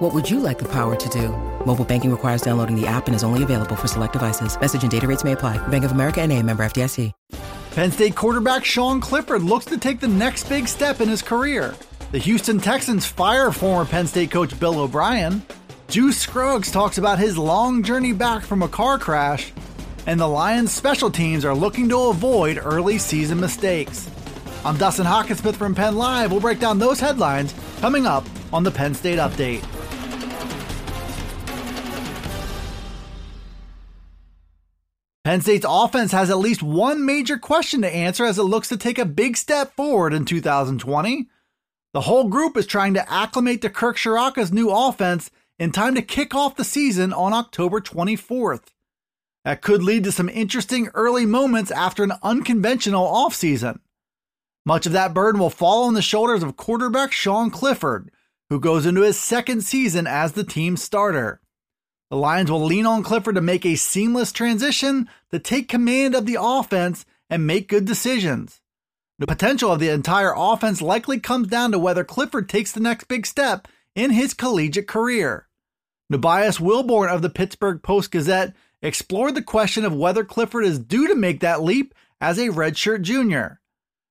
What would you like the power to do? Mobile banking requires downloading the app and is only available for select devices. Message and data rates may apply. Bank of America and a member FDIC. Penn State quarterback Sean Clifford looks to take the next big step in his career. The Houston Texans fire former Penn State coach Bill O'Brien. Juice Scruggs talks about his long journey back from a car crash. And the Lions special teams are looking to avoid early season mistakes. I'm Dustin Hockensmith from Penn Live. We'll break down those headlines coming up on the Penn State Update. Penn State's offense has at least one major question to answer as it looks to take a big step forward in 2020. The whole group is trying to acclimate to Kirk Ciarrocca's new offense in time to kick off the season on October 24th. That could lead to some interesting early moments after an unconventional offseason. Much of that burden will fall on the shoulders of quarterback Sean Clifford, who goes into his second season as the team's starter. The Lions will lean on Clifford to make a seamless transition, to take command of the offense and make good decisions. The potential of the entire offense likely comes down to whether Clifford takes the next big step in his collegiate career. Nubyjas Wilborn of the Pittsburgh Post Gazette explored the question of whether Clifford is due to make that leap as a redshirt junior.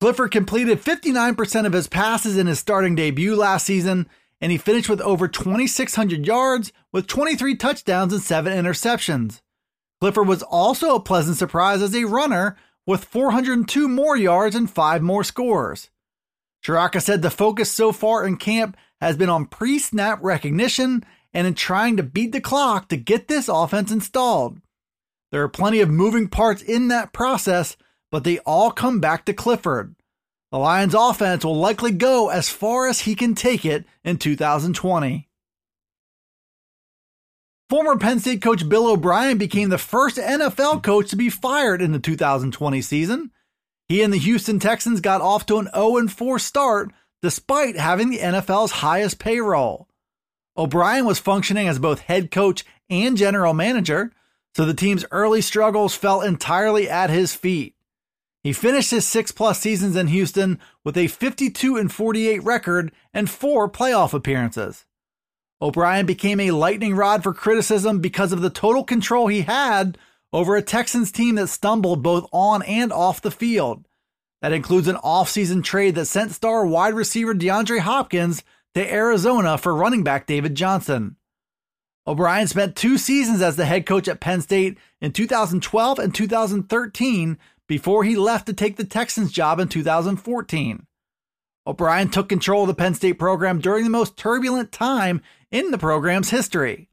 Clifford completed 59% of his passes in his starting debut last season and he finished with over 2,600 yards with 23 touchdowns and 7 interceptions. Clifford was also a pleasant surprise as a runner with 402 more yards and 5 more scores. Ciarrocca said the focus so far in camp has been on pre snap recognition and in trying to beat the clock to get this offense installed. There are plenty of moving parts in that process, but they all come back to Clifford. The Lions offense will likely go as far as he can take it in 2020. Former Penn State coach Bill O'Brien became the first NFL coach to be fired in the 2020 season. He and the Houston Texans got off to an 0 4 start despite having the NFL's highest payroll. O'Brien was functioning as both head coach and general manager, so the team's early struggles fell entirely at his feet. He finished his six plus seasons in Houston with a 52 and 48 record and four playoff appearances. O'Brien became a lightning rod for criticism because of the total control he had over a Texans team that stumbled both on and off the field. That includes an offseason trade that sent star wide receiver DeAndre Hopkins to Arizona for running back David Johnson. O'Brien spent two seasons as the head coach at Penn State in 2012 and 2013 before he left to take the Texans job in 2014. O'Brien took control of the Penn State program during the most turbulent time in the program's history.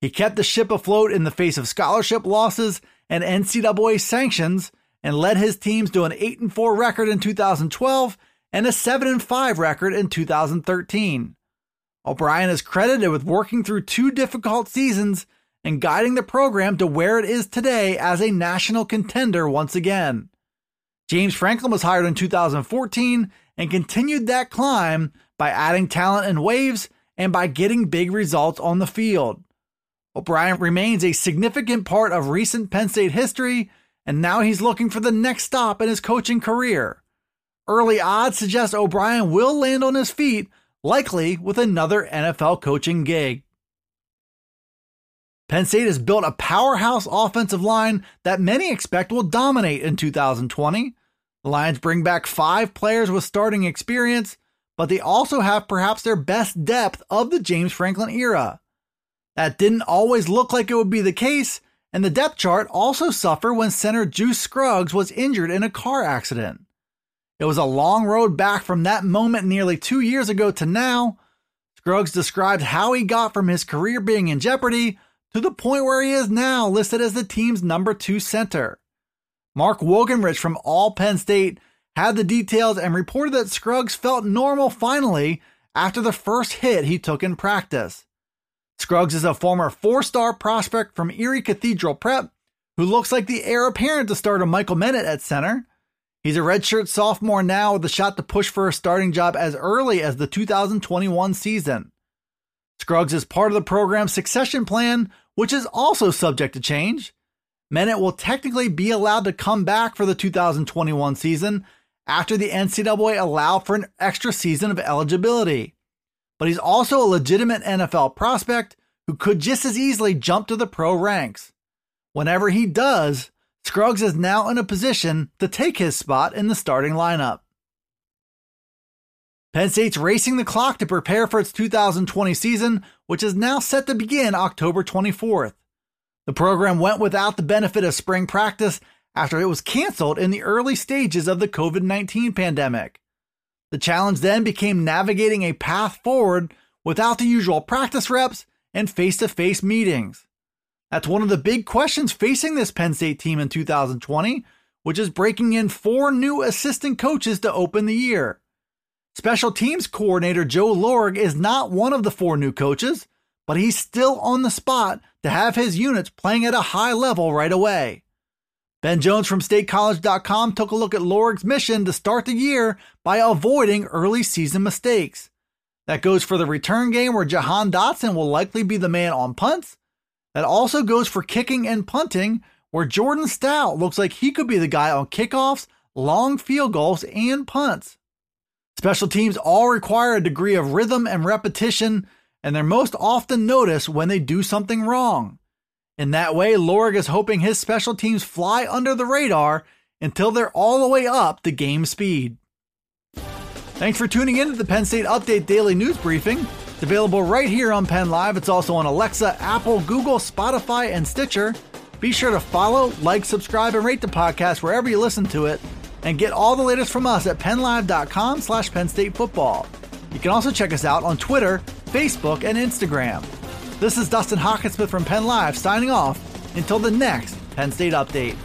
He kept the ship afloat in the face of scholarship losses and NCAA sanctions and led his teams to an 8 4 record in 2012 and a 7 5 record in 2013. O'Brien is credited with working through two difficult seasons and guiding the program to where it is today as a national contender once again. James Franklin was hired in 2014 and continued that climb by adding talent in waves and by getting big results on the field. O'Brien remains a significant part of recent Penn State history, and now he's looking for the next stop in his coaching career. Early odds suggest O'Brien will land on his feet, likely with another NFL coaching gig. Penn State has built a powerhouse offensive line that many expect will dominate in 2020. The Lions bring back five players with starting experience, but they also have perhaps their best depth of the James Franklin era. That didn't always look like it would be the case, and the depth chart also suffered when center Juice Scruggs was injured in a car accident. It was a long road back from that moment nearly two years ago to now. Scruggs described how he got from his career being in jeopardy to the point where he is now listed as the team's number two center. Mark Wogenrich from All Penn State had the details and reported that Scruggs felt normal finally after the first hit he took in practice. Scruggs is a former four star prospect from Erie Cathedral Prep who looks like the heir apparent to start a Michael Menet at center. He's a redshirt sophomore now with a shot to push for a starting job as early as the 2021 season. Scruggs is part of the program's succession plan, which is also subject to change. Menet will technically be allowed to come back for the 2021 season after the NCAA allowed for an extra season of eligibility. But he's also a legitimate NFL prospect who could just as easily jump to the pro ranks. Whenever he does, Scruggs is now in a position to take his spot in the starting lineup. Penn State's racing the clock to prepare for its 2020 season, which is now set to begin October 24th. The program went without the benefit of spring practice after it was canceled in the early stages of the COVID 19 pandemic. The challenge then became navigating a path forward without the usual practice reps and face to face meetings. That's one of the big questions facing this Penn State team in 2020, which is breaking in four new assistant coaches to open the year. Special teams coordinator Joe Lorig is not one of the four new coaches, but he's still on the spot to have his units playing at a high level right away. Ben Jones from StateCollege.com took a look at Lorig's mission to start the year by avoiding early season mistakes. That goes for the return game where Jahan Dotson will likely be the man on punts. That also goes for kicking and punting where Jordan Stout looks like he could be the guy on kickoffs, long field goals, and punts. Special teams all require a degree of rhythm and repetition, and they're most often noticed when they do something wrong. In that way, Lorig is hoping his special teams fly under the radar until they're all the way up to game speed. Thanks for tuning in to the Penn State Update Daily News Briefing. It's available right here on Penn Live. It's also on Alexa, Apple, Google, Spotify, and Stitcher. Be sure to follow, like, subscribe, and rate the podcast wherever you listen to it. And get all the latest from us at pennlive.com slash Penn State Football. You can also check us out on Twitter, Facebook, and Instagram. This is Dustin Hockensmith from Penn Live signing off until the next Penn State Update.